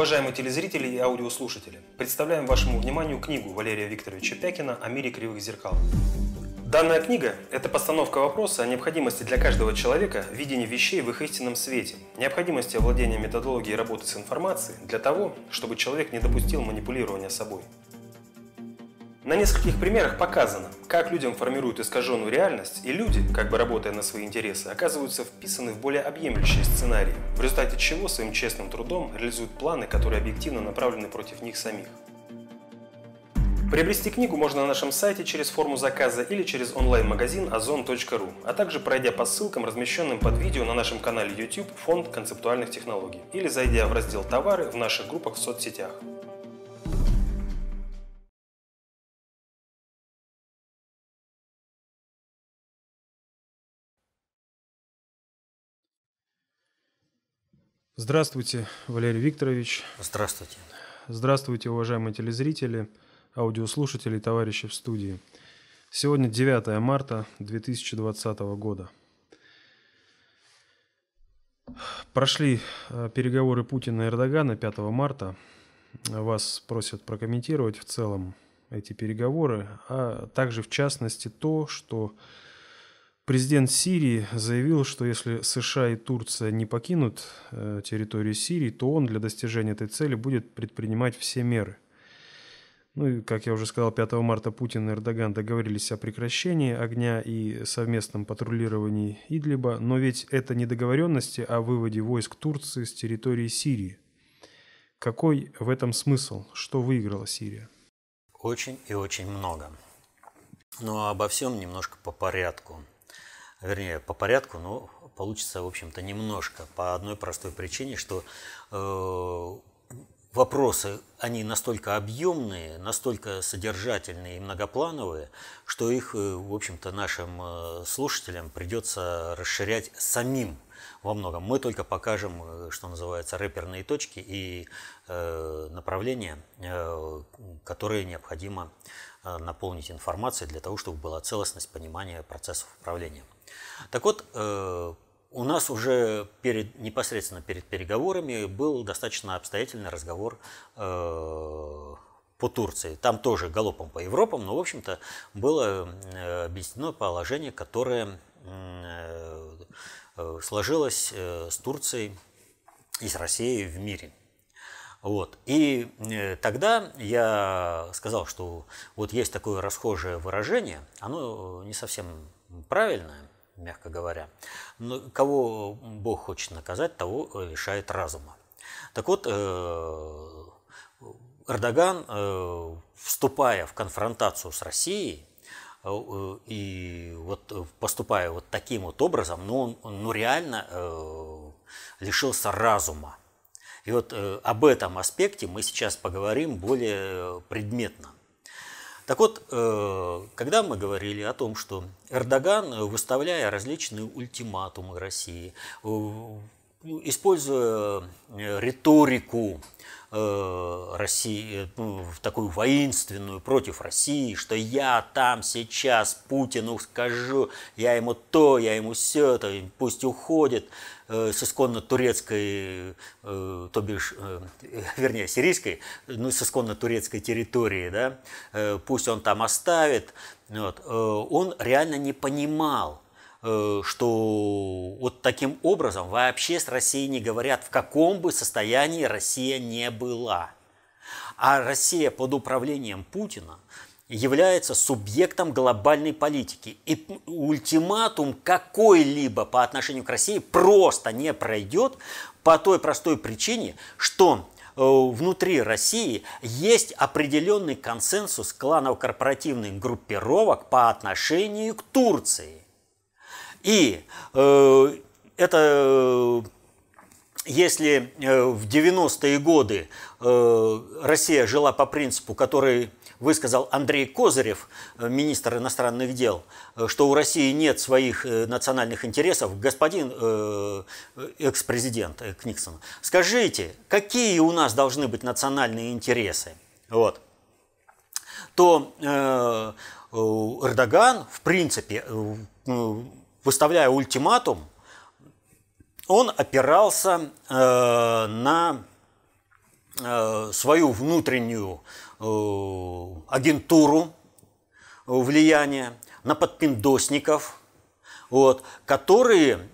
Уважаемые телезрители и аудиослушатели, представляем вашему вниманию книгу Валерия Викторовича Пякина «О мире кривых зеркал». Данная книга – это постановка вопроса о необходимости для каждого человека видения вещей в их истинном свете, необходимости овладения методологией работы с информацией для того, чтобы человек не допустил манипулирования собой. На нескольких примерах показано, как людям формируют искаженную реальность, и люди, как бы работая на свои интересы, оказываются вписаны в более объемлющие сценарии, в результате чего своим честным трудом реализуют планы, которые объективно направлены против них самих. Приобрести книгу можно на нашем сайте через форму заказа или через онлайн-магазин ozon.ru, а также пройдя по ссылкам, размещенным под видео на нашем канале YouTube «Фонд концептуальных технологий» или зайдя в раздел «Товары» в наших группах в соцсетях. Здравствуйте, Валерий Викторович. Здравствуйте. Здравствуйте, уважаемые телезрители, аудиослушатели и товарищи в студии. Сегодня 9 марта 2020 года. Прошли э, переговоры Путина и Эрдогана 5 марта. Вас просят прокомментировать в целом эти переговоры, а также в частности то, что Президент Сирии заявил, что если США и Турция не покинут э, территорию Сирии, то он для достижения этой цели будет предпринимать все меры. Ну и, как я уже сказал, 5 марта Путин и Эрдоган договорились о прекращении огня и совместном патрулировании Идлиба, но ведь это не договоренности о выводе войск Турции с территории Сирии. Какой в этом смысл? Что выиграла Сирия? Очень и очень много. Но обо всем немножко по порядку вернее, по порядку, но получится, в общем-то, немножко. По одной простой причине, что э, вопросы, они настолько объемные, настолько содержательные и многоплановые, что их, э, в общем-то, нашим э, слушателям придется расширять самим во многом. Мы только покажем, э, что называется, рэперные точки и э, направления, э, которые необходимо наполнить информацией для того, чтобы была целостность понимания процессов управления. Так вот, э, у нас уже перед, непосредственно перед переговорами был достаточно обстоятельный разговор э, по Турции. Там тоже галопом по Европам, но, в общем-то, было э, объяснено положение, которое сложилось с Турцией и с Россией в мире. Вот. И тогда я сказал, что вот есть такое расхожее выражение, оно не совсем правильное, мягко говоря. Но кого Бог хочет наказать, того лишает разума. Так вот, э, Эрдоган, э, вступая в конфронтацию с Россией, э, и вот поступая вот таким вот образом, ну, он ну, реально лишился разума. И вот об этом аспекте мы сейчас поговорим более предметно. Так вот, э, когда мы говорили о том, что Эрдоган, выставляя различные ультиматумы России, э, используя э, риторику России, ну, такую воинственную против России, что я там сейчас Путину скажу, я ему то, я ему все, то пусть уходит. Э, с исконно турецкой, э, то бишь, э, вернее, сирийской, ну, с исконно турецкой территории, да, пусть он там оставит, вот, он реально не понимал, что вот таким образом вообще с Россией не говорят, в каком бы состоянии Россия не была. А Россия под управлением Путина – является субъектом глобальной политики. И ультиматум какой-либо по отношению к России просто не пройдет по той простой причине, что э, внутри России есть определенный консенсус кланов-корпоративных группировок по отношению к Турции. И э, это если э, в 90-е годы э, Россия жила по принципу, который высказал Андрей Козырев, э, министр иностранных дел, э, что у России нет своих э, национальных интересов, господин экс-президент Никсон, скажите, какие у нас должны быть национальные интересы? Вот. То э, Эрдоган, в принципе, выставляя ультиматум, он опирался э, на свою внутреннюю агентуру влияния на подпиндосников, вот, которые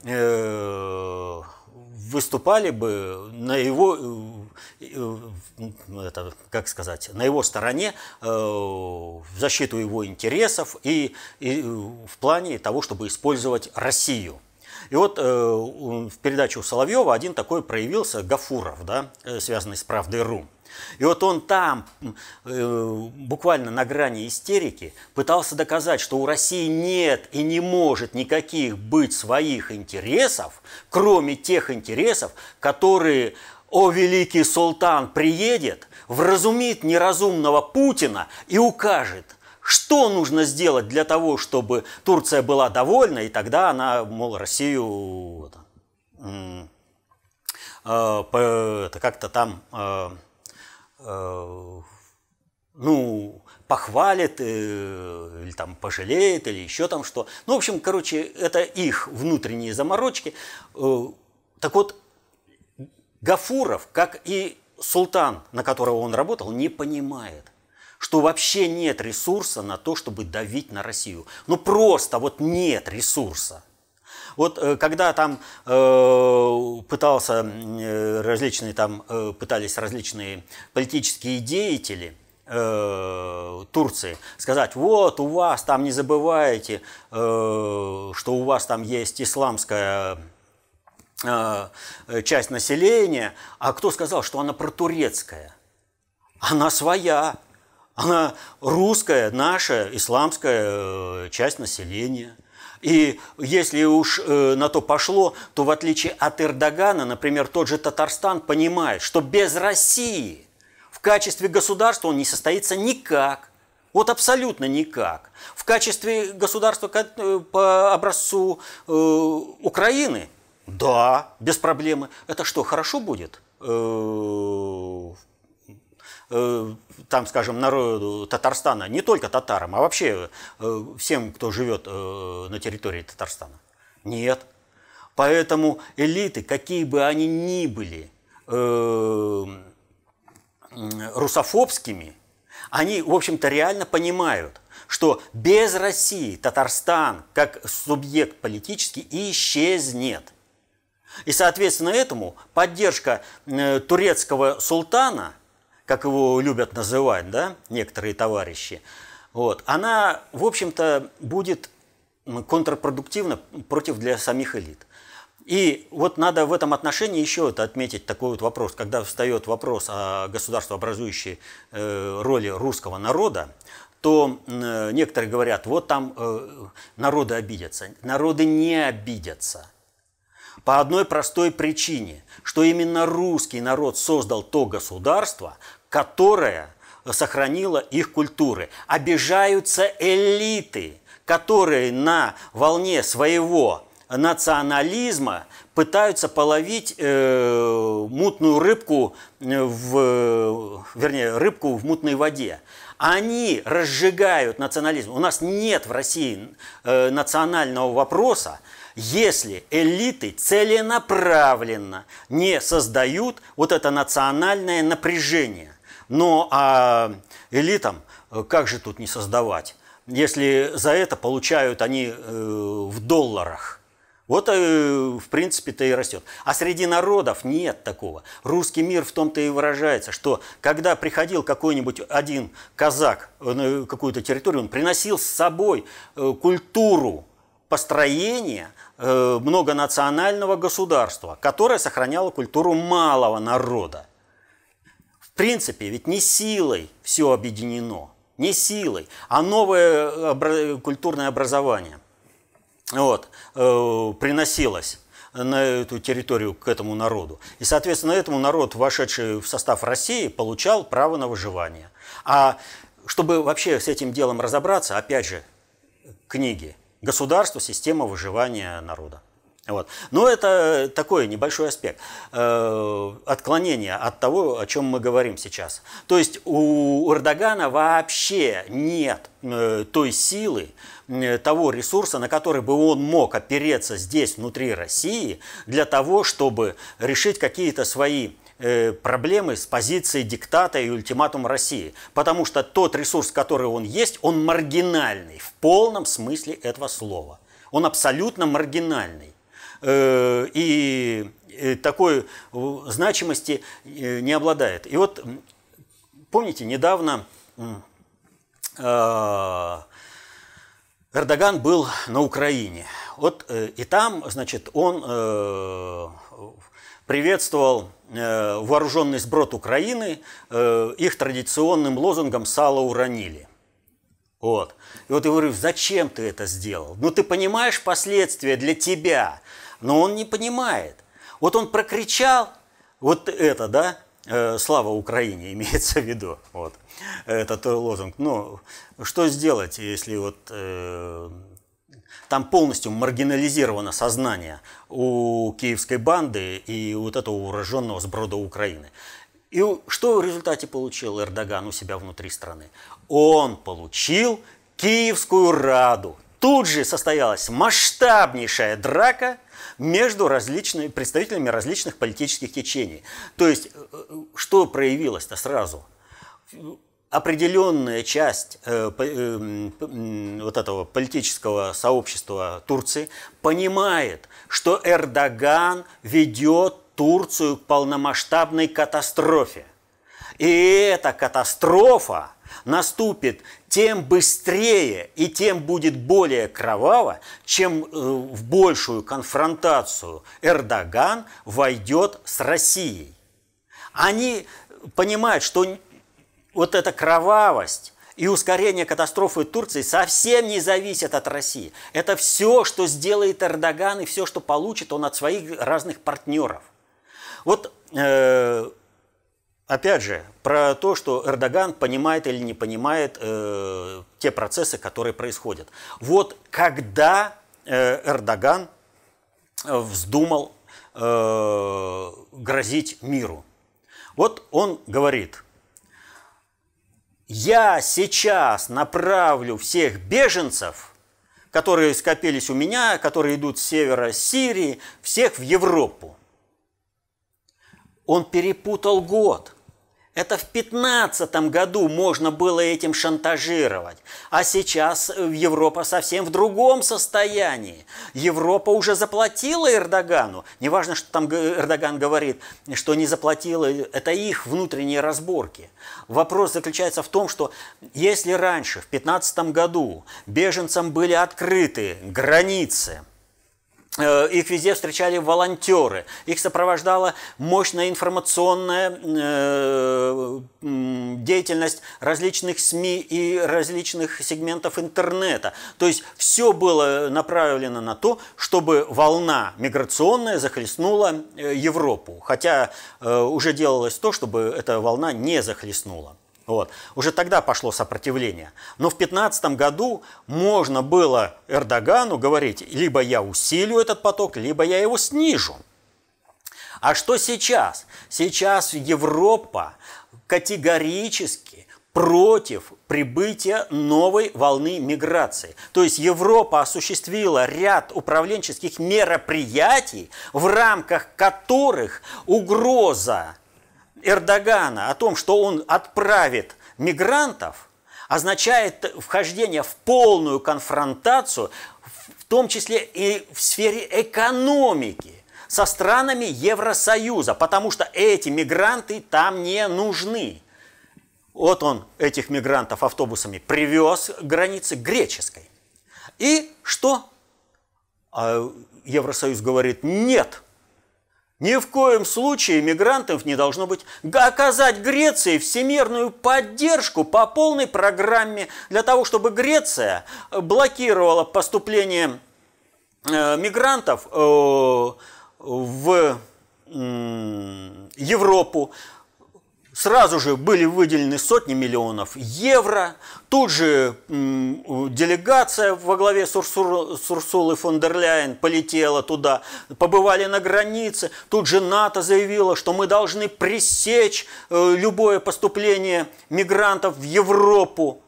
выступали бы на его, э, э, это, как сказать, на его стороне э, в защиту его интересов и, и в плане того, чтобы использовать Россию. И вот в передаче у Соловьева один такой проявился, Гафуров, да, связанный с «Правдой.ру». И вот он там, э, буквально на грани истерики, пытался доказать, что у России нет и не может никаких быть своих интересов, кроме тех интересов, которые «О, великий султан приедет, вразумит неразумного Путина и укажет, что нужно сделать для того, чтобы Турция была довольна, и тогда она, мол, Россию э, это как-то там э, Э, ну, похвалит э, или там пожалеет, или еще там что. Ну, в общем, короче, это их внутренние заморочки. Так вот, Гафуров, как и султан, на которого он работал, не понимает, что вообще нет ресурса на то, чтобы давить на Россию. Ну, просто вот нет ресурса. Вот э, когда там э, пытался э, различные там э, пытались различные политические деятели э, Турции сказать, вот у вас там не забывайте, э, что у вас там есть исламская часть населения, а кто сказал, что она протурецкая? Она своя, она русская, наша исламская часть населения – и если уж э, на то пошло, то в отличие от Эрдогана, например, тот же Татарстан понимает, что без России в качестве государства он не состоится никак. Вот абсолютно никак. В качестве государства э, по образцу э, Украины, да, без проблемы. Это что, хорошо будет? Э, Э, там, скажем, народу Татарстана, не только татарам, а вообще э, всем, кто живет на территории Татарстана? Нет. Поэтому элиты, какие бы они ни были русофобскими, они, в общем-то, реально понимают, что без России Татарстан как субъект политический исчезнет. И, соответственно, этому поддержка турецкого султана – как его любят называть, да, некоторые товарищи, вот, она, в общем-то, будет контрпродуктивна против для самих элит. И вот надо в этом отношении еще это отметить такой вот вопрос, когда встает вопрос о государствообразующей э, роли русского народа, то э, некоторые говорят, вот там э, народы обидятся. Народы не обидятся. По одной простой причине, что именно русский народ создал то государство, которая сохранила их культуры. Обижаются элиты, которые на волне своего национализма пытаются половить э, мутную рыбку в, вернее, рыбку в мутной воде. Они разжигают национализм. У нас нет в России э, национального вопроса, если элиты целенаправленно не создают вот это национальное напряжение. Но а элитам э, как же тут не создавать, если за это получают они э, в долларах? Вот, э, в принципе-то и растет. А среди народов нет такого. Русский мир в том-то и выражается, что когда приходил какой-нибудь один казак на какую-то территорию, он приносил с собой культуру построения многонационального государства, которое сохраняло культуру малого народа принципе, ведь не силой все объединено, не силой, а новое обра- культурное образование вот, э, приносилось на эту территорию к этому народу. И, соответственно, этому народ, вошедший в состав России, получал право на выживание. А чтобы вообще с этим делом разобраться, опять же, книги «Государство. Система выживания народа». Вот. Но это такой небольшой аспект э, отклонения от того, о чем мы говорим сейчас. То есть у Эрдогана вообще нет э, той силы, э, того ресурса, на который бы он мог опереться здесь, внутри России, для того, чтобы решить какие-то свои э, проблемы с позиции диктата и ультиматума России. Потому что тот ресурс, который он есть, он маргинальный в полном смысле этого слова. Он абсолютно маргинальный. Э, и э, такой значимости э, не обладает. И вот помните, недавно Эрдоган был на Украине. Вот и там, значит, он приветствовал вооруженный сброд Украины их традиционным лозунгом «Сало уронили». Вот. И вот я говорю, зачем ты это сделал? Ну ты понимаешь последствия для тебя, но он не понимает. Вот он прокричал вот это, да, э, слава Украине имеется в виду, вот, этот лозунг. Ну, что сделать, если вот э, там полностью маргинализировано сознание у киевской банды и вот этого вооруженного сброда Украины. И что в результате получил Эрдоган у себя внутри страны? Он получил Киевскую Раду. Тут же состоялась масштабнейшая драка между различными представителями различных политических течений. То есть, э, э, что проявилось-то сразу? Определенная часть э, э, вот этого политического сообщества Турции понимает, что Эрдоган ведет Турцию к полномасштабной катастрофе. И эта катастрофа наступит тем быстрее и тем будет более кроваво, чем э, в большую конфронтацию Эрдоган войдет с Россией. Они понимают, что вот эта кровавость и ускорение катастрофы Турции совсем не зависит от России. Это все, что сделает Эрдоган и все, что получит он от своих разных партнеров. Вот э, опять же, про то, что Эрдоган понимает или не понимает э, те процессы, которые происходят. Вот когда э, Эрдоган вздумал э, грозить миру, вот он говорит, я сейчас направлю всех беженцев, которые скопились у меня, которые идут с севера Сирии, всех в Европу. Он перепутал год. Это в 15 году можно было этим шантажировать. А сейчас Европа совсем в другом состоянии. Европа уже заплатила Эрдогану. Неважно, что там Эрдоган говорит, что не заплатила, это их внутренние разборки. Вопрос заключается в том, что если раньше, в 15 году, беженцам были открыты границы – их везде встречали волонтеры, их сопровождала мощная информационная э, деятельность различных СМИ и различных сегментов интернета. То есть все было направлено на то, чтобы волна миграционная захлестнула э, Европу. Хотя уже делалось то, чтобы эта волна не захлестнула. Вот. Уже тогда пошло сопротивление. Но в 15 году можно было Эрдогану говорить, либо я усилю этот поток, либо я его снижу. А что сейчас? Сейчас Европа категорически против прибытия новой волны миграции. То есть Европа осуществила ряд управленческих мероприятий, в рамках которых угроза Эрдогана о том, что он отправит мигрантов, означает вхождение в полную конфронтацию, в том числе и в сфере экономики со странами Евросоюза, потому что эти мигранты там не нужны. Вот он этих мигрантов автобусами привез к границе греческой. И что? А Евросоюз говорит, нет – ни в коем случае мигрантов не должно быть. Оказать Греции всемирную поддержку по полной программе для того, чтобы Греция блокировала поступление э, мигрантов э, в Европу, Сразу же были выделены сотни миллионов евро. Тут же делегация во главе с Урсулой фон дер Ляйен полетела туда. Побывали на границе. Тут же НАТО заявило, что мы должны пресечь э, любое поступление мигрантов в Европу.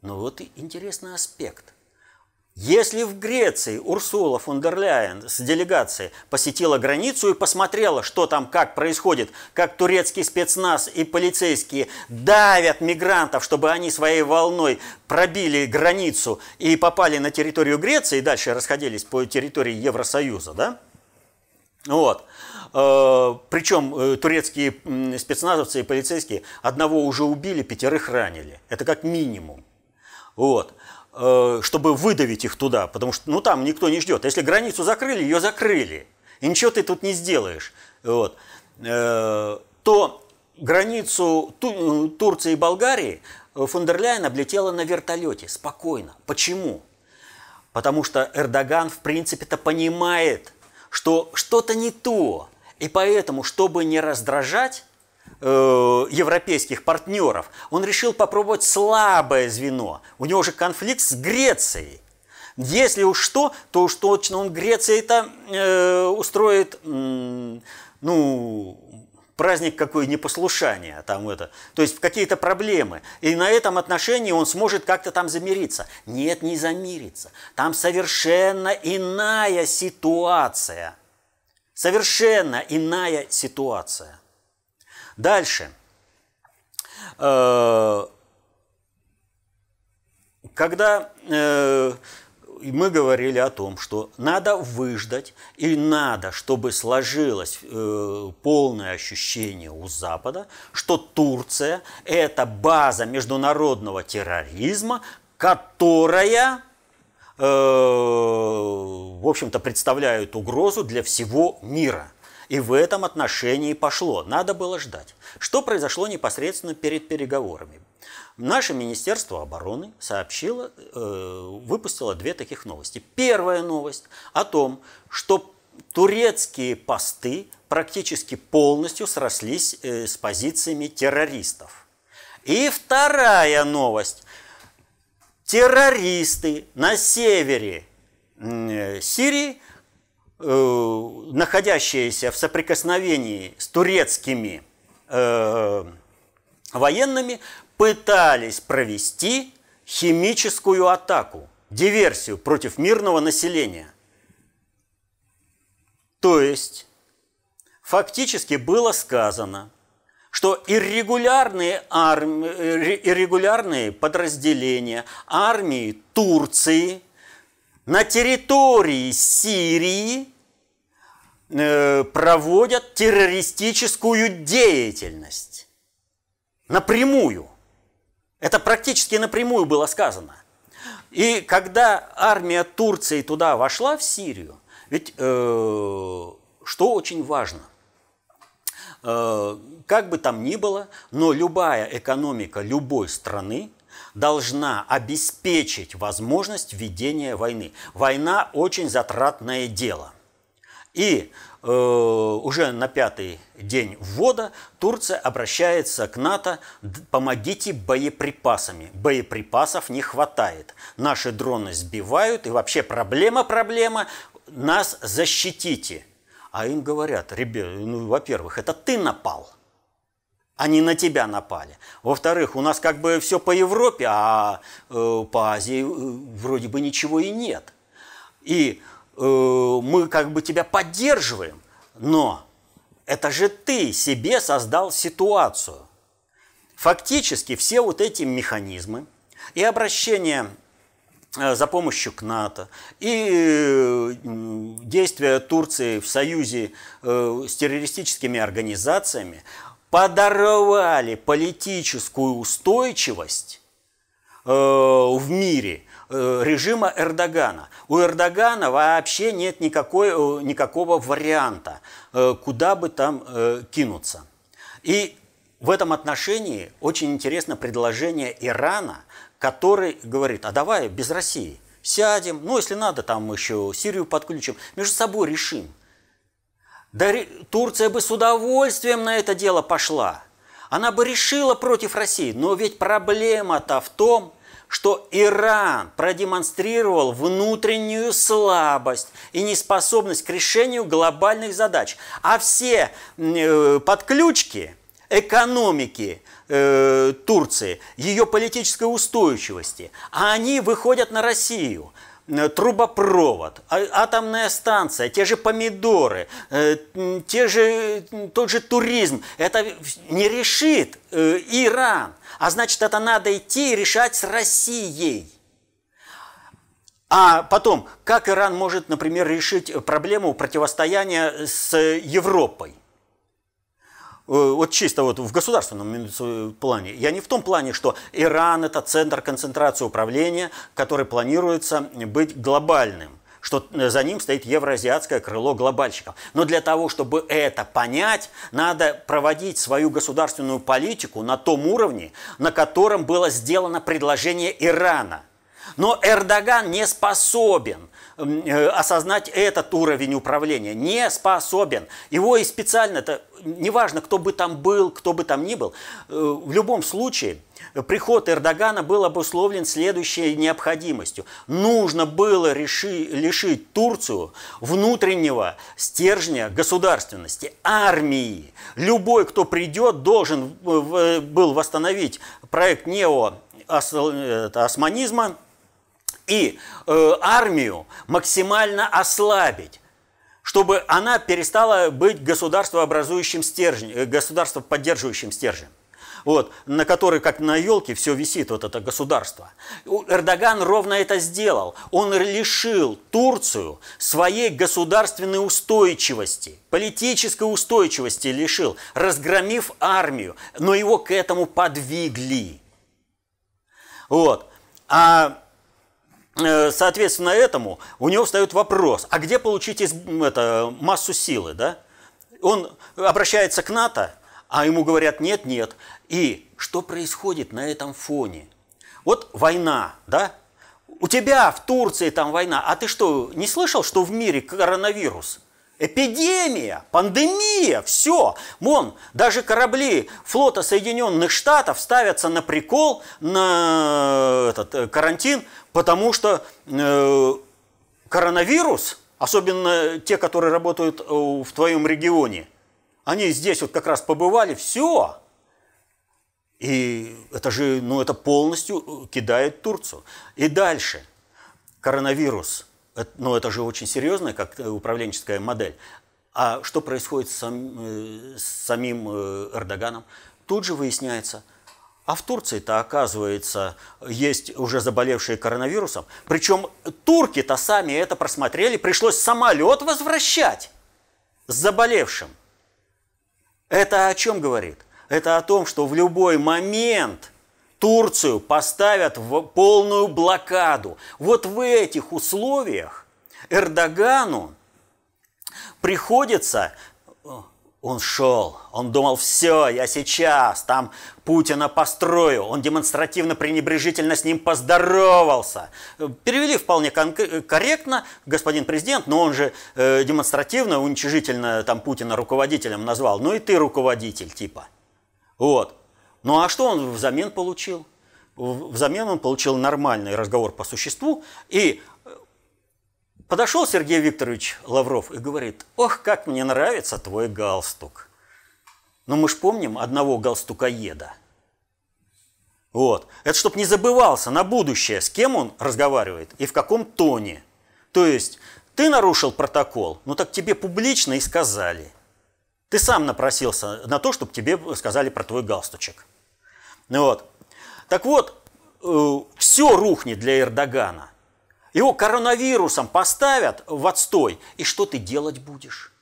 Но вот и интересный аспект. Если в Греции Урсула фон дер Ляйен с делегацией посетила границу и посмотрела, что там, как происходит, как турецкий спецназ и полицейские давят мигрантов, чтобы они своей волной пробили границу и попали на территорию Греции, и дальше расходились по территории Евросоюза, да? Вот. Э, Причем э, турецкие спецназовцы и полицейские одного уже убили, пятерых ранили. Это как минимум. Вот. Э, чтобы выдавить их туда, потому что ну, там никто не ждет. Если границу закрыли, ее закрыли. И ничего ты тут не сделаешь. Вот. Э, то границу Турции и Болгарии фон дер Ляйен облетела на вертолете, спокойно. Почему? Потому что Эрдоган, в принципе-то, понимает, что что-то не то. И поэтому, чтобы не раздражать, Э, европейских партнеров, он решил попробовать слабое звено. У него же конфликт с Грецией. Если уж что, то уж точно он Греции это э, устроит, э, ну, праздник какой непослушания, там это, то есть какие-то проблемы. И на этом отношении он сможет как-то там замириться. Нет, не замириться. Там совершенно иная ситуация. Совершенно иная ситуация. Дальше. Э, когда э, мы говорили о том, что надо выждать и надо, чтобы сложилось э, полное ощущение у Запада, что Турция – это база международного терроризма, которая, в общем-то, представляет угрозу для всего мира – и в этом отношении пошло. Надо было ждать. Что произошло непосредственно перед переговорами? Наше Министерство обороны сообщило, э, выпустило две таких новости. Первая новость о том, что турецкие посты практически полностью срослись э, с позициями террористов. И вторая новость. Террористы на севере э, Сирии Э, находящиеся в соприкосновении с турецкими э, военными, пытались провести химическую атаку, диверсию против мирного населения. То есть, фактически было сказано, что иррегулярные, армии, иррегулярные подразделения армии Турции на территории Сирии Э, проводят террористическую деятельность. Напрямую. Это практически напрямую было сказано. И когда армия Турции туда вошла, в Сирию, ведь э, что очень важно, э, как бы там ни было, но любая экономика любой страны должна обеспечить возможность ведения войны. Война очень затратное дело – и э, уже на пятый день ввода Турция обращается к НАТО, помогите боеприпасами. Боеприпасов не хватает. Наши дроны сбивают, и вообще проблема-проблема, нас защитите. А им говорят, ребят, ну, во-первых, это ты напал, они на тебя напали. Во-вторых, у нас как бы все по Европе, а э, по Азии э, вроде бы ничего и нет. И мы как бы тебя поддерживаем, но это же ты себе создал ситуацию. Фактически все вот эти механизмы и обращение э, за помощью к НАТО и э, действия Турции в союзе с террористическими организациями подорвали политическую устойчивость в мире – Э, режима Эрдогана. У Эрдогана вообще нет никакой, э, никакого варианта, э, куда бы там кинуться. И в этом отношении очень интересно предложение Ирана, который говорит, а давай без России сядем, ну если надо, там еще Сирию подключим, между собой решим. Да Турция бы с удовольствием на это дело пошла. Она бы решила против России. Но ведь проблема-то в том, что Иран продемонстрировал внутреннюю слабость и неспособность к решению глобальных задач. А все э, подключки экономики э, Турции, ее политической устойчивости, они выходят на Россию. Э, трубопровод, а, атомная станция, те же помидоры, э, те же, тот же туризм, это не решит Иран. А значит, это надо идти и решать с Россией. А потом, как Иран может, например, решить проблему противостояния с Европой? Э, вот чисто вот в государственном плане. Я не в том плане, что Иран – это центр концентрации управления, который планируется быть глобальным что за ним стоит евроазиатское крыло глобальщиков. Но для того, чтобы это понять, надо проводить свою государственную политику на том уровне, на котором было сделано предложение Ирана – но Эрдоган не способен э, осознать этот уровень управления, не способен. Его и специально, это неважно, кто бы там был, кто бы там ни был, э, в любом случае приход Эрдогана был обусловлен следующей необходимостью. Нужно было реши, лишить Турцию внутреннего стержня государственности, армии. Любой, кто придет, должен э, был восстановить проект неоосманизма, и э, армию максимально ослабить, чтобы она перестала быть государствообразующим стержнем, э, государство поддерживающим стержнем. Вот, на который, как на елке, все висит вот это государство. Эрдоган ровно это сделал. Он лишил Турцию своей государственной устойчивости, политической устойчивости лишил, разгромив армию, но его к этому подвигли. Вот. А соответственно этому у него встает вопрос, а где получить это, массу силы? Да? Он обращается к НАТО, а ему говорят нет, нет. И что происходит на этом фоне? Вот война, да? У тебя в Турции там война, а ты что, не слышал, что в мире коронавирус? Эпидемия, пандемия, все. Вон, даже корабли флота Соединенных Штатов ставятся на прикол, на этот э, карантин, потому что э, коронавирус, особенно те, которые работают э, в твоем регионе, они здесь вот как раз побывали, все. И это же, ну это полностью кидает Турцию. И дальше. Коронавирус – ну это же очень серьезная как управленческая модель. А что происходит с, сам, э, с самим э, Эрдоганом? Тут же выясняется, а в Турции-то, оказывается, есть уже заболевшие коронавирусом. Причем турки-то сами это просмотрели, пришлось самолет возвращать с заболевшим. Это о чем говорит? Это о том, что в любой момент Турцию поставят в полную блокаду. Вот в этих условиях Эрдогану приходится он шел, он думал, все, я сейчас там Путина построю. Он демонстративно пренебрежительно с ним поздоровался. Перевели вполне корректно, господин президент, но он же э, демонстративно, уничижительно там Путина руководителем назвал. Ну и ты руководитель типа. Вот. Ну а что он взамен получил? Взамен он получил нормальный разговор по существу. И э, подошел Сергей Викторович Лавров и говорит, ох, как мне нравится твой галстук. Но мы ж помним одного галстукоеда. Вот. Это чтобы не забывался на будущее, с кем он разговаривает и в каком тоне. То есть ты нарушил протокол, ну так тебе публично и сказали. Ты сам напросился на то, чтобы тебе сказали про твой галстучек. Ну вот. Так вот, э, все рухнет для Эрдогана. Его коронавирусом поставят в отстой, и что ты делать будешь?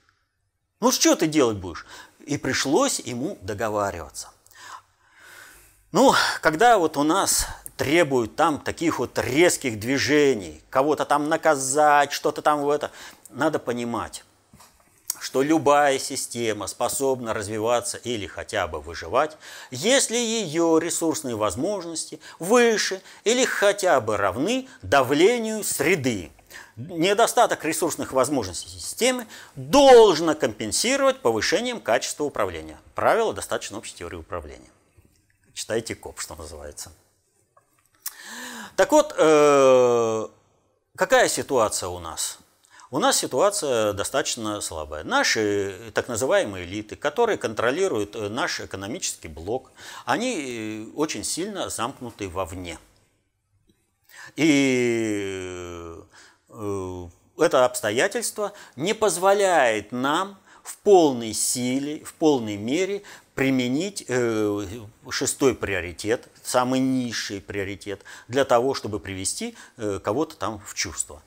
Ну, что ты делать будешь? И пришлось ему договариваться. Ну, когда вот у нас требуют там таких вот резких движений, кого-то там наказать, что-то там в это, надо понимать, что любая система способна развиваться или хотя бы выживать, если ее ресурсные возможности выше или хотя бы равны давлению среды. Недостаток ресурсных возможностей системы должно компенсировать повышением качества управления. Правило достаточно общей теории управления. Читайте КОП, что называется. Так вот, э, какая ситуация у нас? У нас ситуация достаточно слабая. Наши так называемые элиты, которые контролируют э, наш экономический блок, они э, очень сильно замкнуты вовне. И э, это обстоятельство не позволяет нам в полной силе, в полной мере применить э, шестой приоритет, самый низший приоритет, для того, чтобы привести э, кого-то там в чувство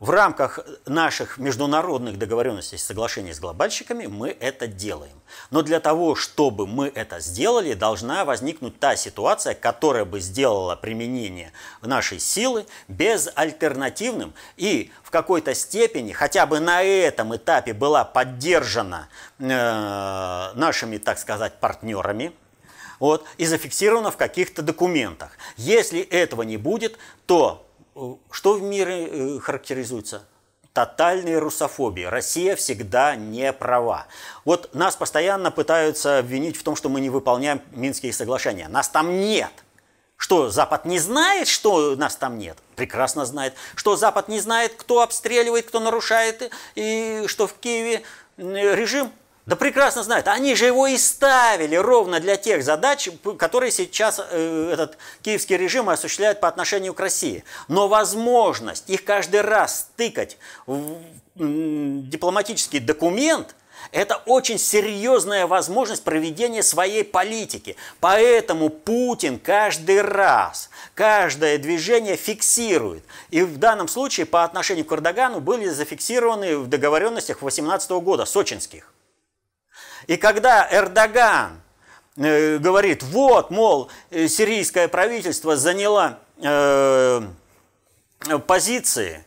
в рамках наших международных договоренностей, соглашений с глобальщиками мы это делаем. Но для того, чтобы мы это сделали, должна возникнуть та ситуация, которая бы сделала применение нашей силы безальтернативным и в какой-то степени, хотя бы на этом этапе была поддержана э, нашими, так сказать, партнерами, вот, и зафиксирована в каких-то документах. Если этого не будет, то что в мире э, характеризуется? Тотальной русофобией. Россия всегда не права. Вот нас постоянно пытаются обвинить в том, что мы не выполняем Минские соглашения. Нас там нет. Что, Запад не знает, что нас там нет? Прекрасно знает. Что, Запад не знает, кто обстреливает, кто нарушает, и что в Киеве режим да прекрасно знают. Они же его и ставили ровно для тех задач, которые сейчас э, этот киевский режим осуществляет по отношению к России. Но возможность их каждый раз стыкать в дипломатический документ – это очень серьезная возможность проведения своей политики. Поэтому Путин каждый раз, каждое движение фиксирует. И в данном случае по отношению к Эрдогану были зафиксированы в договоренностях 2018 года, сочинских. И когда Эрдоган э, говорит, вот, мол, э, сирийское правительство заняло э, позиции,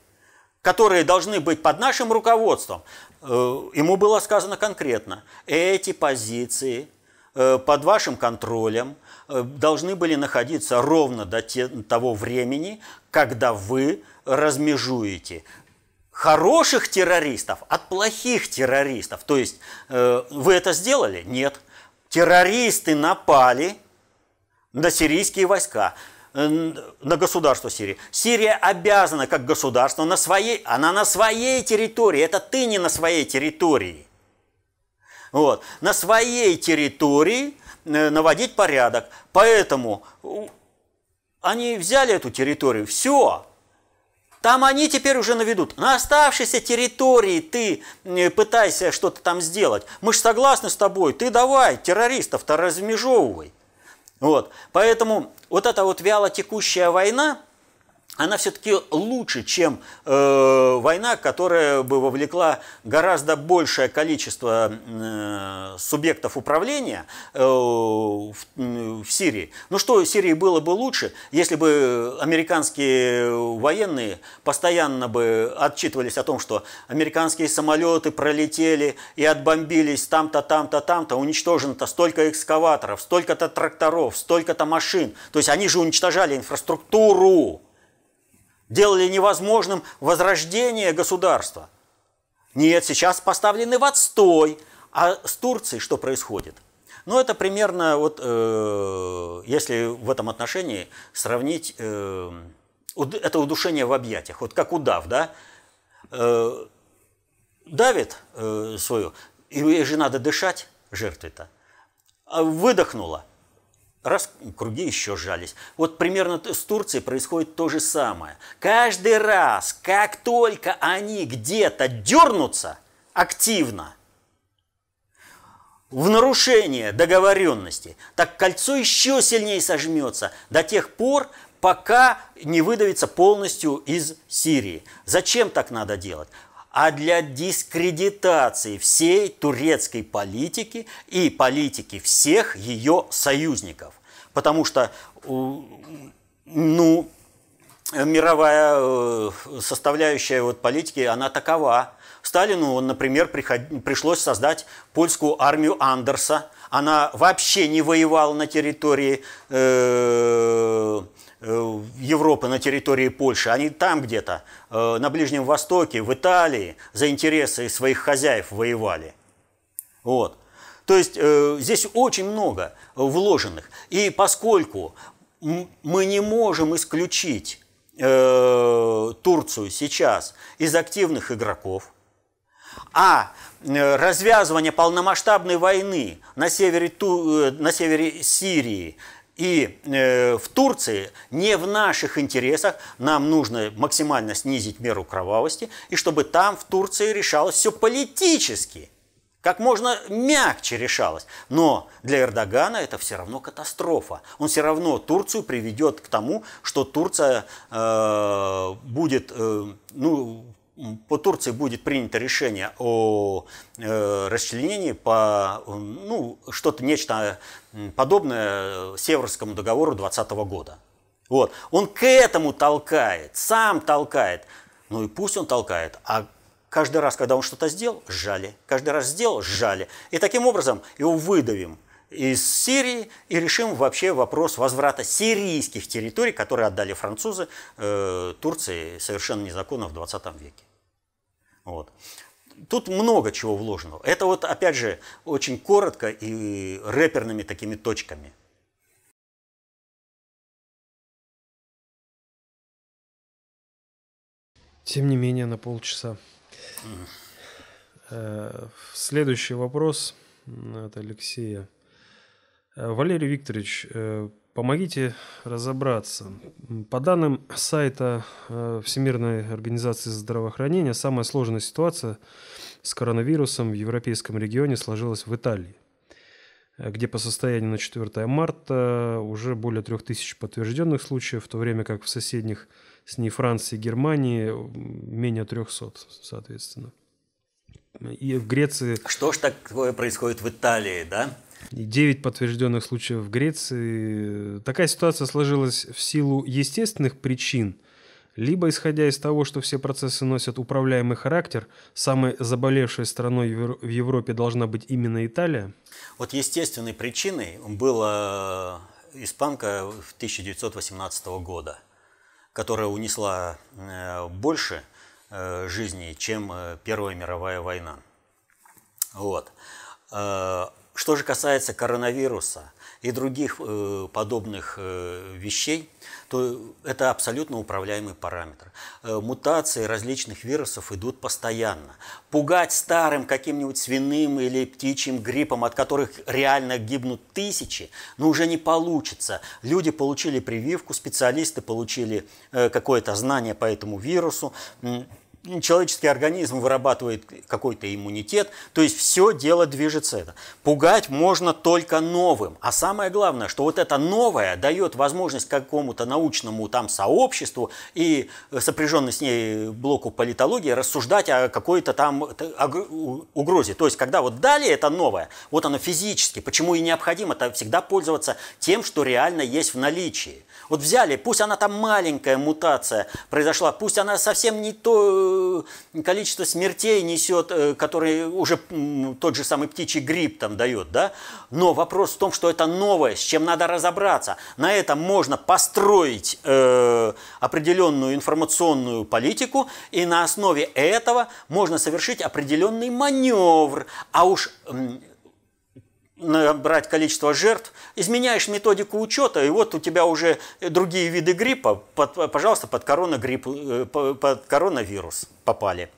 которые должны быть под нашим руководством, ему было сказано конкретно, эти позиции под вашим контролем должны были находиться ровно до того времени, когда вы размежуете хороших террористов от плохих террористов. То есть э, вы это сделали? Нет. Террористы напали на сирийские войска, э, на государство Сирии. Сирия обязана как государство на своей, она на своей территории, это ты не на своей территории. Вот. На своей территории э, наводить порядок. Поэтому они взяли эту территорию, все, там они теперь уже наведут. На оставшейся территории ты пытайся что-то там сделать. Мы же согласны с тобой. Ты давай террористов-то размежевывай. Вот. Поэтому вот эта вот вяло текущая война – она все-таки лучше, чем э, война, которая бы вовлекла гораздо большее количество э, субъектов управления э, в, в Сирии. Ну что, Сирии было бы лучше, если бы американские военные постоянно бы отчитывались о том, что американские самолеты пролетели и отбомбились там-то, там-то, там-то, уничтожено-то столько экскаваторов, столько-то тракторов, столько-то машин. То есть они же уничтожали инфраструктуру делали невозможным возрождение государства. Нет, сейчас поставлены в отстой. А с Турцией что происходит? Ну, это примерно, вот, э, если в этом отношении сравнить, э, это удушение в объятиях, вот как удав, да, э, давит э, свою, и ей же надо дышать, жертве-то, а выдохнула – раз круги еще сжались. Вот примерно с Турцией происходит то же самое. Каждый раз, как только они где-то дернутся активно, в нарушение договоренности, так кольцо еще сильнее сожмется до тех пор, пока не выдавится полностью из Сирии. Зачем так надо делать? А для дискредитации всей турецкой политики и политики всех ее союзников. Потому что, ну, мировая э, составляющая вот политики, она такова. Сталину, например, приход... пришлось создать польскую армию Андерса. Она вообще не воевала на территории э, Европы на территории Польши, они там где-то, э, на Ближнем Востоке, в Италии за интересы своих хозяев воевали. Вот. То есть э, здесь очень много вложенных. И поскольку мы не можем исключить Турцию сейчас из активных игроков, а развязывание полномасштабной войны на севере, на севере Сирии И э, в Турции не в наших интересах нам нужно максимально снизить меру кровавости, и чтобы там в Турции решалось все политически, как можно мягче решалось. Но для Эрдогана это все равно катастрофа. Он все равно Турцию приведет к тому, что Турция э, будет, э, ну, по Турции будет принято решение о э, расчленении по, ну, что-то, нечто подобное Северскому договору 2020 года. Вот. Он к этому толкает, сам толкает. Ну и пусть он толкает, а каждый раз, когда он что-то сделал, сжали. Каждый раз сделал, сжали. И таким образом его выдавим из Сирии и решим вообще вопрос возврата сирийских территорий, которые отдали французы э, Турции совершенно незаконно в 20 веке. Вот. Тут много чего вложено. Это вот, опять же, очень коротко и рэперными такими точками. Тем не менее, на полчаса. Угу. Следующий вопрос от Алексея. Э, Валерий Викторович, э, помогите разобраться. По данным сайта Всемирной организации здравоохранения, самая сложная ситуация с коронавирусом в европейском регионе сложилась в Италии, где по состоянию на 4 марта уже более 3000 подтвержденных случаев, в то время как в соседних с ней Франции и Германии менее 300, соответственно. И в Греции... Что ж такое происходит в Италии, да? 9 подтвержденных случаев в Греции. Такая ситуация сложилась в силу естественных причин, либо исходя из того, что все процессы носят управляемый характер, самой заболевшей страной в Европе должна быть именно Италия? Вот естественной причиной была испанка 1918 года, которая унесла э, больше э, жизней, чем э, Первая мировая война. Вот. Что же касается коронавируса и других э, подобных э, вещей, то это абсолютно управляемый параметр. Э, мутации различных вирусов идут постоянно. Пугать старым каким-нибудь свиным или птичьим гриппом, от которых реально гибнут тысячи, ну уже не получится. Люди получили прививку, специалисты получили э, какое-то знание по этому вирусу человеческий организм вырабатывает какой-то иммунитет, то есть все дело движется это. Пугать можно только новым. А самое главное, что вот это новое дает возможность какому-то научному там сообществу и сопряженной с ней блоку политологии рассуждать о какой-то там угрозе. То есть, когда вот дали это новое, вот оно физически, почему и необходимо это всегда пользоваться тем, что реально есть в наличии. Вот взяли, пусть она там маленькая мутация произошла, пусть она совсем не то количество смертей несет, э, который уже тот же самый птичий грипп там дает, да? Но вопрос в том, что это новое, с чем надо разобраться. На этом можно построить э, определенную информационную политику, и на основе этого можно совершить определенный маневр. А уж набрать количество жертв, изменяешь методику учета, и вот у тебя уже другие виды гриппа, под, пожалуйста, под, коронагрипп, э, под коронавирус попали.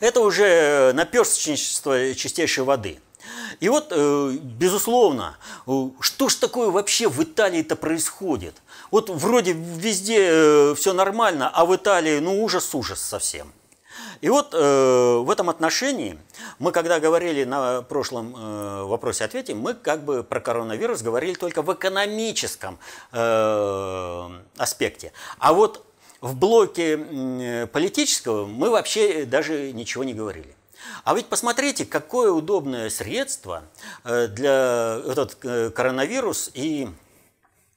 Это уже наперстничество чистейшей воды. И вот, э, безусловно, что ж такое вообще в Италии-то происходит? Вот вроде везде э, все нормально, а в Италии, ну, ужас-ужас совсем. И вот э, в этом отношении мы, когда говорили на прошлом э, вопросе-ответе, мы как бы про коронавирус говорили только в экономическом э, аспекте. А вот в блоке э, политического мы вообще даже ничего не говорили. А ведь посмотрите, какое удобное средство э, для этот э, коронавирус и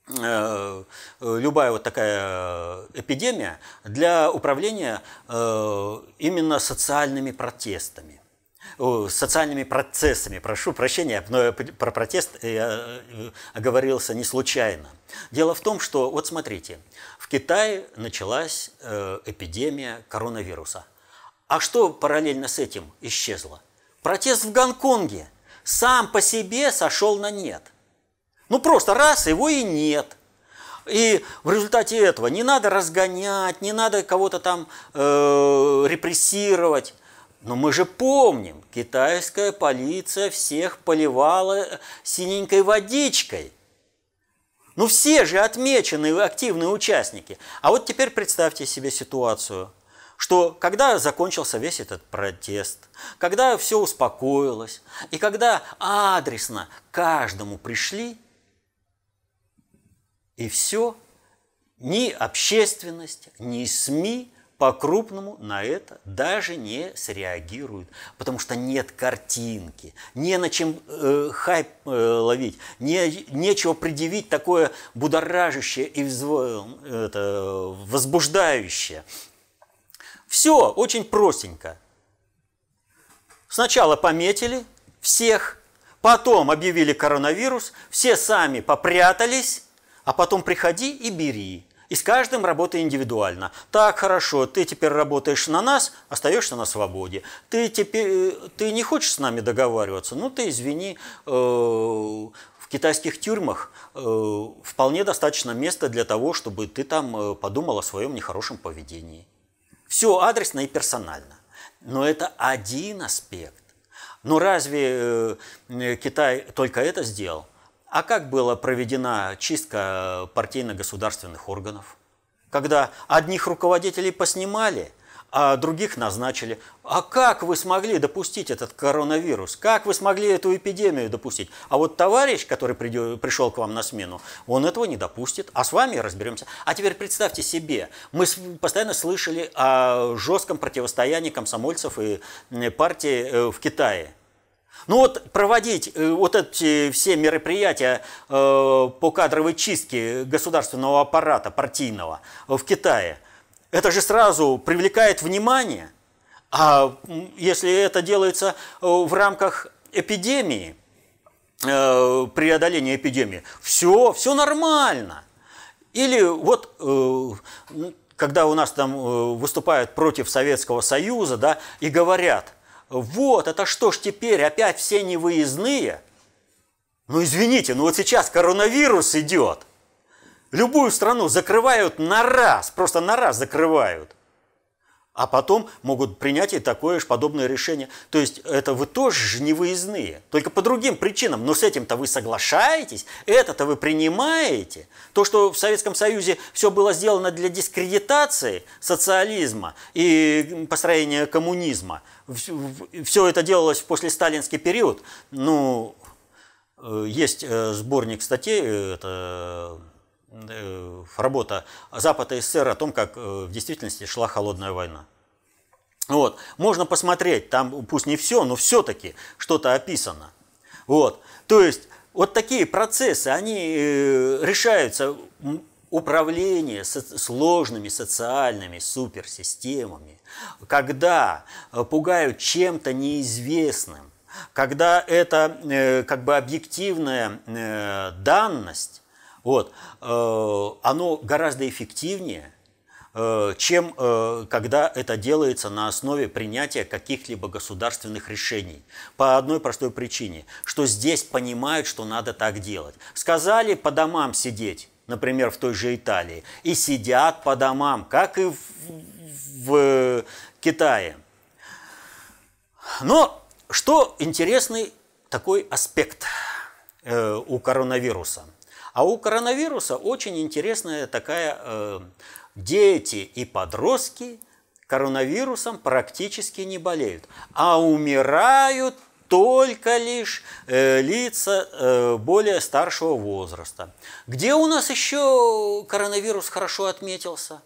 любая вот такая эпидемия для управления э, именно социальными протестами социальными процессами. Прошу прощения, но про протест я э, оговорился не случайно. Дело в том, что, вот смотрите, в Китае началась эпидемия коронавируса. А что параллельно с этим исчезло? Протест в Гонконге сам по себе сошел на нет. Ну просто раз, его и нет. И в результате этого не надо разгонять, не надо кого-то там э, репрессировать. Но мы же помним, китайская полиция всех поливала синенькой водичкой. Ну все же отмечены активные участники. А вот теперь представьте себе ситуацию, что когда закончился весь этот протест, когда все успокоилось, и когда адресно каждому пришли, и все, ни общественность, ни СМИ по-крупному на это даже не среагируют, потому что нет картинки, не на чем э, хайп э, ловить, не, нечего предъявить такое будоражащее и взво, это, возбуждающее. Все очень простенько. Сначала пометили всех, потом объявили коронавирус, все сами попрятались, а потом приходи и бери. И с каждым работай индивидуально. Так, хорошо, ты теперь работаешь на нас, остаешься на свободе. Ты, теперь, ты не хочешь с нами договариваться? Ну, ты извини, э, в китайских тюрьмах э, вполне достаточно места для того, чтобы ты там э, подумал о своем нехорошем поведении. Все адресно и персонально. Но это один аспект. Но разве Китай только это сделал? А как была проведена чистка партийно-государственных органов? Когда одних руководителей поснимали, а других назначили. А как вы смогли допустить этот коронавирус? Как вы смогли эту эпидемию допустить? А вот товарищ, который пришел к вам на смену, он этого не допустит. А с вами разберемся. А теперь представьте себе, мы постоянно слышали о жестком противостоянии комсомольцев и партии э, в Китае – ну вот проводить э, вот эти все мероприятия э, по кадровой чистке государственного аппарата партийного в Китае, это же сразу привлекает внимание. А если это делается э, в рамках эпидемии, преодоления эпидемии, все, все нормально. Или вот когда у нас там выступают против Советского Союза, да, и говорят – вот, это что ж теперь, опять все невыездные? Ну, извините, ну вот сейчас коронавирус идет. Любую страну закрывают на раз, просто на раз закрывают. А потом могут принять и такое же подобное решение. То есть это вы тоже же не выездные, только по другим причинам. Но с этим-то вы соглашаетесь, это-то вы принимаете. То, что в Советском Союзе все было сделано для дискредитации социализма и построения коммунизма, все это делалось после сталинский период. Ну, э, есть э, сборник статей, э, это работа Запада и СССР о том, как э, в действительности шла холодная война. Вот. Можно посмотреть, там пусть не все, но все-таки что-то описано. Вот. То есть вот такие процессы, они э, решаются управление сложными социальными суперсистемами, когда пугают чем-то неизвестным, когда это как бы объективная данность, вот, э, оно гораздо эффективнее, э, чем э, когда это делается на основе принятия каких-либо государственных решений. По одной простой причине, что здесь понимают, что надо так делать. Сказали по домам сидеть, например, в той же Италии, и сидят по домам, как и в, в Китае. Но что интересный такой аспект у коронавируса – а у коронавируса очень интересная такая э, дети и подростки коронавирусом практически не болеют, а умирают только лишь э, лица э, более старшего возраста. Где у нас еще коронавирус хорошо отметился?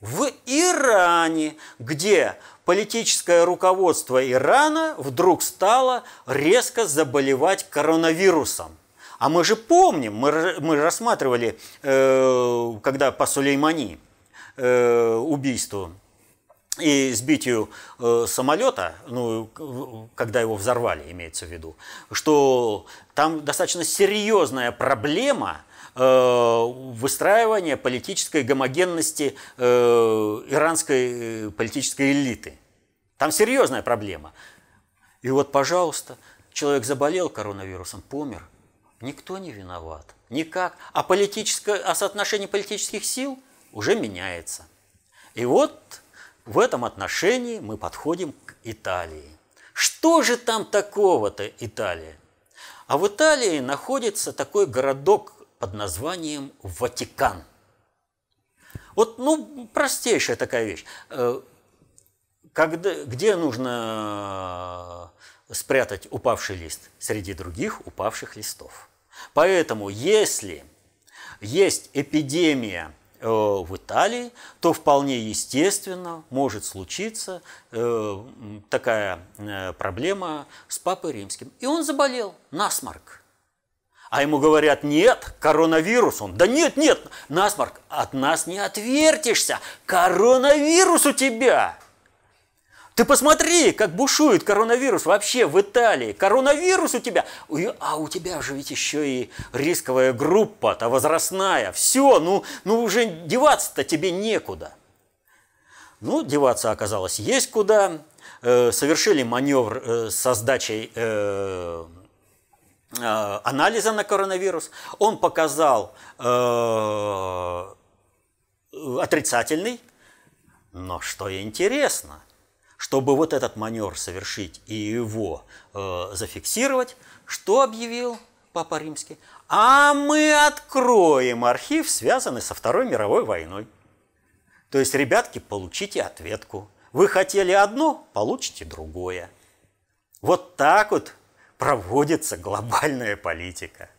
В Иране, где политическое руководство Ирана вдруг стало резко заболевать коронавирусом. А мы же помним, мы, мы рассматривали, э, когда по Сулеймани э, убийству и сбитию э, самолета, ну, когда его взорвали, имеется в виду, что там достаточно серьезная проблема э, выстраивания политической гомогенности э, иранской э, политической элиты. Там серьезная проблема. И вот, пожалуйста, человек заболел коронавирусом, помер – Никто не виноват. Никак. А, политическое, а соотношение политических сил уже меняется. И вот в этом отношении мы подходим к Италии. Что же там такого-то Италия? А в Италии находится такой городок под названием Ватикан. Вот, ну, простейшая такая вещь. Э, когда, где нужно спрятать упавший лист? Среди других упавших листов. Поэтому, если есть эпидемия э, в Италии, то вполне естественно может случиться э, такая проблема с Папой Римским. И он заболел, насморк. А ему говорят, нет, коронавирус он. Да нет, нет, насморк, от нас не отвертишься, коронавирус у тебя. Ты посмотри, как бушует коронавирус вообще в Италии. Коронавирус у тебя. А у тебя же ведь еще и рисковая группа-то возрастная. Все, ну, ну уже деваться-то тебе некуда. Ну, деваться оказалось есть куда. Э, совершили маневр э, со сдачей э, Э, анализа на коронавирус, он показал отрицательный, но что интересно, чтобы вот этот маневр совершить и его э, зафиксировать, что объявил Папа Римский? А мы откроем архив, связанный со Второй мировой войной. То есть, ребятки, получите ответку. Вы хотели одно, получите другое. Вот так вот проводится глобальная политика.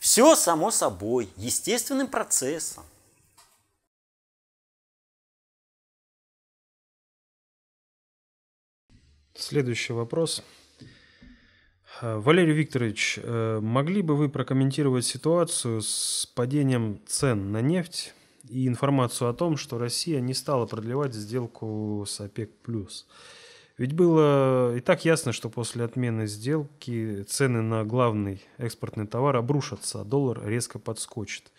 Все само собой, естественным процессом. Следующий вопрос. Э, Валерий Викторович, э, могли бы вы прокомментировать ситуацию с падением цен на нефть и информацию о том, что Россия не стала продлевать сделку с ОПЕК+. Ведь было и так ясно, что после отмены сделки цены на главный экспортный товар обрушатся, а доллар резко подскочит.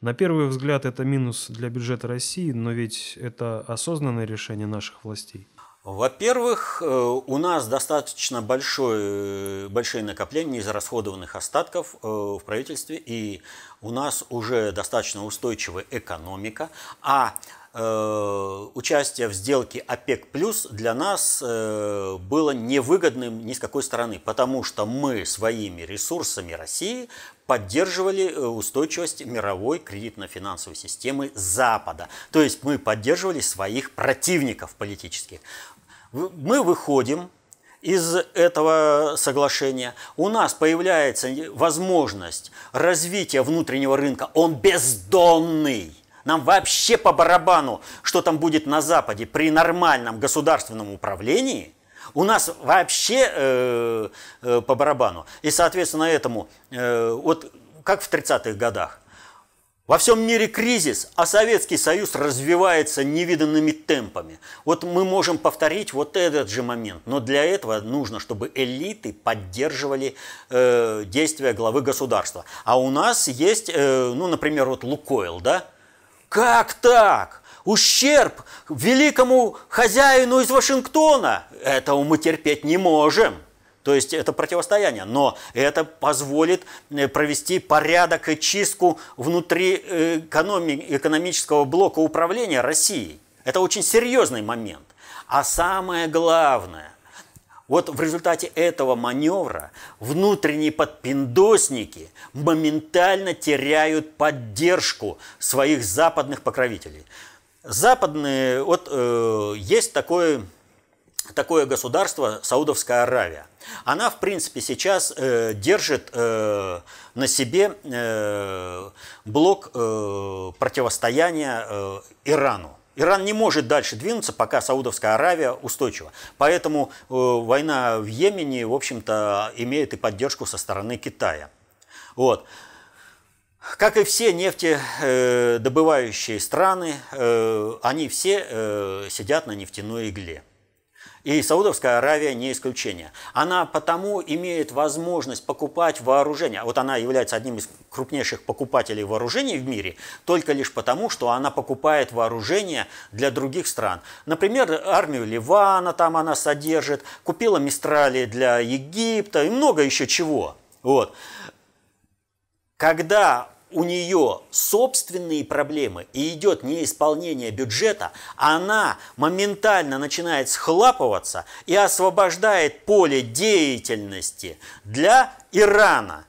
На первый взгляд это минус для бюджета России, но ведь это осознанное решение наших властей. Во-первых, э, у нас достаточно большое, большие накопления израсходованных остатков э, в правительстве, и у нас уже достаточно устойчивая экономика, а Э, участие в сделке ОПЕК плюс для нас э, было невыгодным ни с какой стороны, потому что мы своими ресурсами России поддерживали э, устойчивость мировой кредитно-финансовой системы Запада. То есть мы поддерживали своих противников политических. Мы выходим из этого соглашения у нас появляется возможность развития внутреннего рынка. Он бездонный. Нам вообще по барабану, что там будет на Западе при нормальном государственном управлении. У нас вообще э, э, по барабану. И, соответственно, этому, э, вот как в 30-х годах, во всем мире кризис, а Советский Союз развивается невиданными темпами. Вот мы можем повторить вот этот же момент, но для этого нужно, чтобы элиты поддерживали э, действия главы государства. А у нас есть, э, ну, например, вот Лукойл, да, как так? Ущерб великому хозяину из Вашингтона. Этого мы терпеть не можем. То есть это противостояние, но это позволит э, провести порядок и чистку внутри э, экономического блока управления Россией. Это очень серьезный момент. А самое главное, вот в результате этого маневра внутренние подпиндосники моментально теряют поддержку своих западных покровителей. Западные, вот э, есть такое, такое государство Саудовская Аравия. Она, в принципе, сейчас э, держит э, на себе э, блок э, противостояния э, Ирану. Иран не может дальше двинуться, пока Саудовская Аравия устойчива. Поэтому э, война в Йемене, в общем-то, имеет и поддержку со стороны Китая. Вот. Как и все нефтедобывающие страны, э, они все э, сидят на нефтяной игле. И Саудовская Аравия не исключение. Она потому имеет возможность покупать вооружение. Вот она является одним из крупнейших покупателей вооружений в мире, только лишь потому, что она покупает вооружение для других стран. Например, армию Ливана там она содержит, купила Мистрали для Египта и много еще чего. Вот. Когда у нее собственные проблемы и идет неисполнение бюджета, она моментально начинает схлапываться и освобождает поле деятельности для Ирана.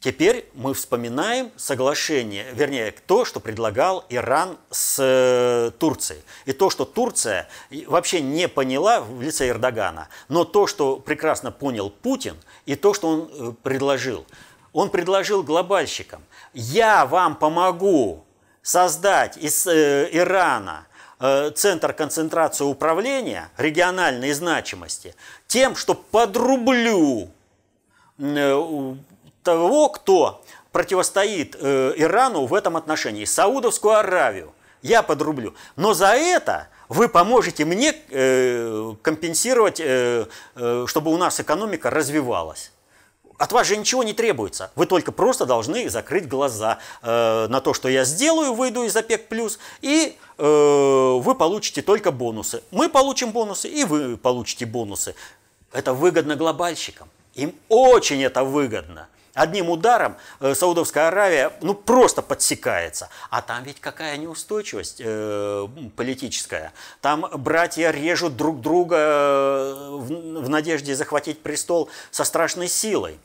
Теперь мы вспоминаем соглашение, вернее, то, что предлагал Иран с э, Турцией. И то, что Турция вообще не поняла в лице Эрдогана, но то, что прекрасно понял Путин, и то, что он э, предложил. Он предложил глобальщикам, я вам помогу создать из э, Ирана центр концентрации управления региональной значимости тем, что подрублю того, кто противостоит э, Ирану в этом отношении, Саудовскую Аравию, я подрублю. Но за это вы поможете мне э, компенсировать, э, э, чтобы у нас экономика развивалась. От вас же ничего не требуется. Вы только просто должны закрыть глаза э, на то, что я сделаю, выйду из ОПЕК+, плюс, и э, вы получите только бонусы. Мы получим бонусы, и вы получите бонусы. Это выгодно глобальщикам. Им очень это выгодно. Одним ударом э, Саудовская Аравия ну, просто подсекается. А там ведь какая неустойчивость э, политическая. Там братья режут друг друга э, в, в надежде захватить престол со страшной силой.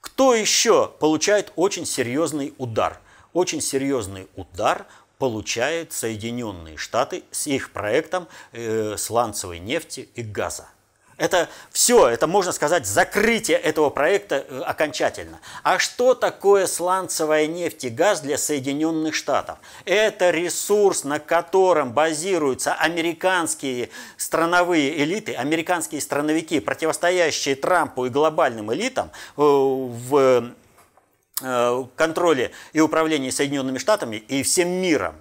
Кто еще получает очень серьезный удар? Очень серьезный удар получают Соединенные Штаты с их проектом э, сланцевой нефти и газа. Это все, это можно сказать закрытие этого проекта э, окончательно. А что такое сланцевая нефть и газ для Соединенных Штатов? Это ресурс, на котором базируются американские страновые элиты, американские страновики, противостоящие Трампу и глобальным элитам э, в э, контроле и управлении Соединенными Штатами и всем миром.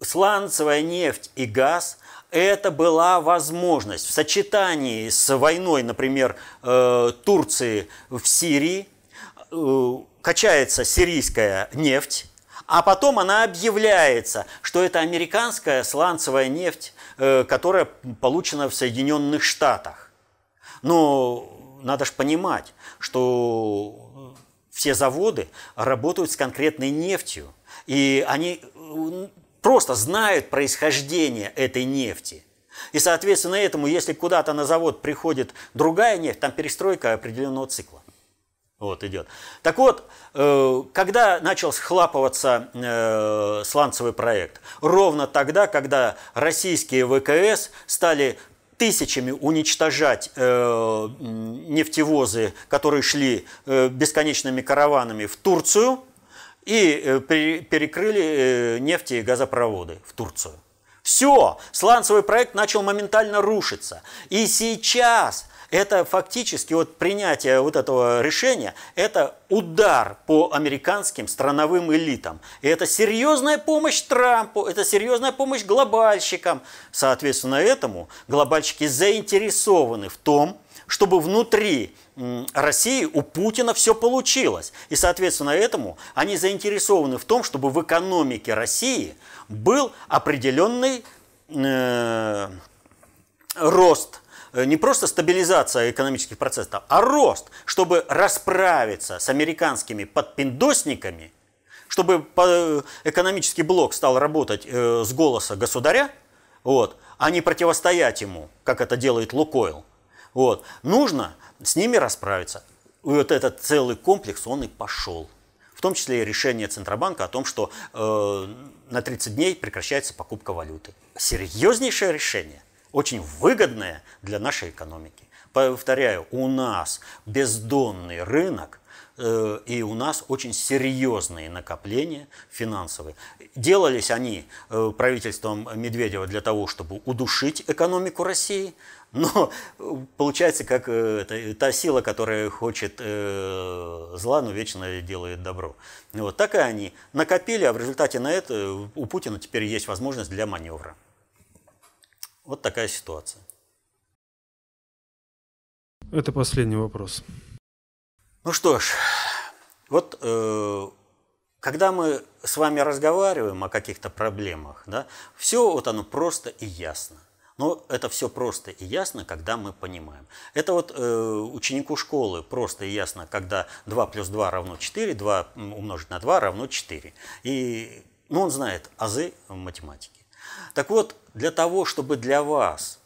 Сланцевая нефть и газ – это была возможность в сочетании с войной, например, э, Турции в Сирии, э, качается сирийская нефть, а потом она объявляется, что это американская сланцевая нефть, э, которая получена в Соединенных Штатах. Но надо же понимать, что все заводы работают с конкретной нефтью, и они просто знают происхождение этой нефти. И, соответственно, этому, если куда-то на завод приходит другая нефть, там перестройка определенного цикла. Вот идет. Так вот, э, когда начал схлапываться э, сланцевый проект? Ровно тогда, когда российские ВКС стали тысячами уничтожать э, нефтевозы, которые шли бесконечными караванами в Турцию – и э, перекрыли э, нефти и газопроводы в Турцию. Все, сланцевый проект начал моментально рушиться. И сейчас это фактически вот принятие вот этого решения, это удар по американским страновым элитам. И это серьезная помощь Трампу, это серьезная помощь глобальщикам. Соответственно, этому глобальщики заинтересованы в том, чтобы внутри России у Путина все получилось. И, соответственно, этому они заинтересованы в том, чтобы в экономике России был определенный э, рост э, не просто стабилизация экономических процессов, а рост, чтобы расправиться с американскими подпиндосниками, чтобы экономический блок стал работать э, с голоса государя, вот, а не противостоять ему, как это делает Лукойл. Вот. Нужно с ними расправиться. И вот этот целый комплекс, он и пошел. В том числе и решение Центробанка о том, что э, на 30 дней прекращается покупка валюты. Серьезнейшее решение, очень выгодное для нашей экономики. Повторяю, у нас бездонный рынок, э, и у нас очень серьезные накопления финансовые. Делались они э, правительством Медведева для того, чтобы удушить экономику России, но получается, как э, это, та сила, которая хочет э, зла, но вечно делает добро. Вот так и они накопили, а в результате на это у Путина теперь есть возможность для маневра. Вот такая ситуация. Это последний вопрос. Ну что ж, вот э, когда мы с вами разговариваем о каких-то проблемах, да, все вот оно просто и ясно. Но это все просто и ясно, когда мы понимаем. Это вот э, ученику школы просто и ясно, когда 2 плюс 2 равно 4, 2 умножить на 2 равно 4. И ну, он знает азы математики. Так вот, для того, чтобы для вас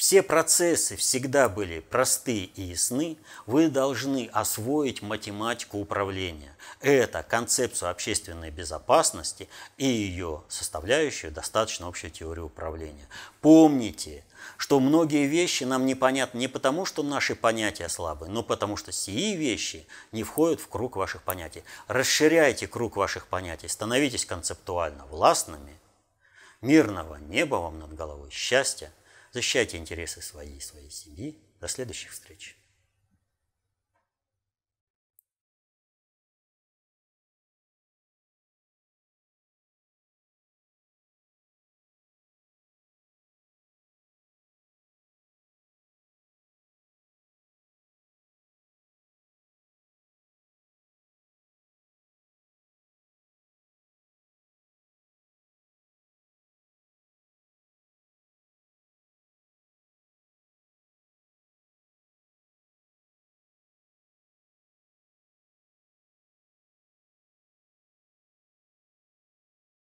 все процессы всегда были просты и ясны, вы должны освоить математику управления. Это концепцию общественной безопасности и ее составляющую достаточно общую теорию управления. Помните, что многие вещи нам непонятны не потому, что наши понятия слабы, но потому что сии вещи не входят в круг ваших понятий. Расширяйте круг ваших понятий, становитесь концептуально властными. Мирного неба вам над головой, счастья, защищайте интересы свои и своей семьи. До следующих встреч.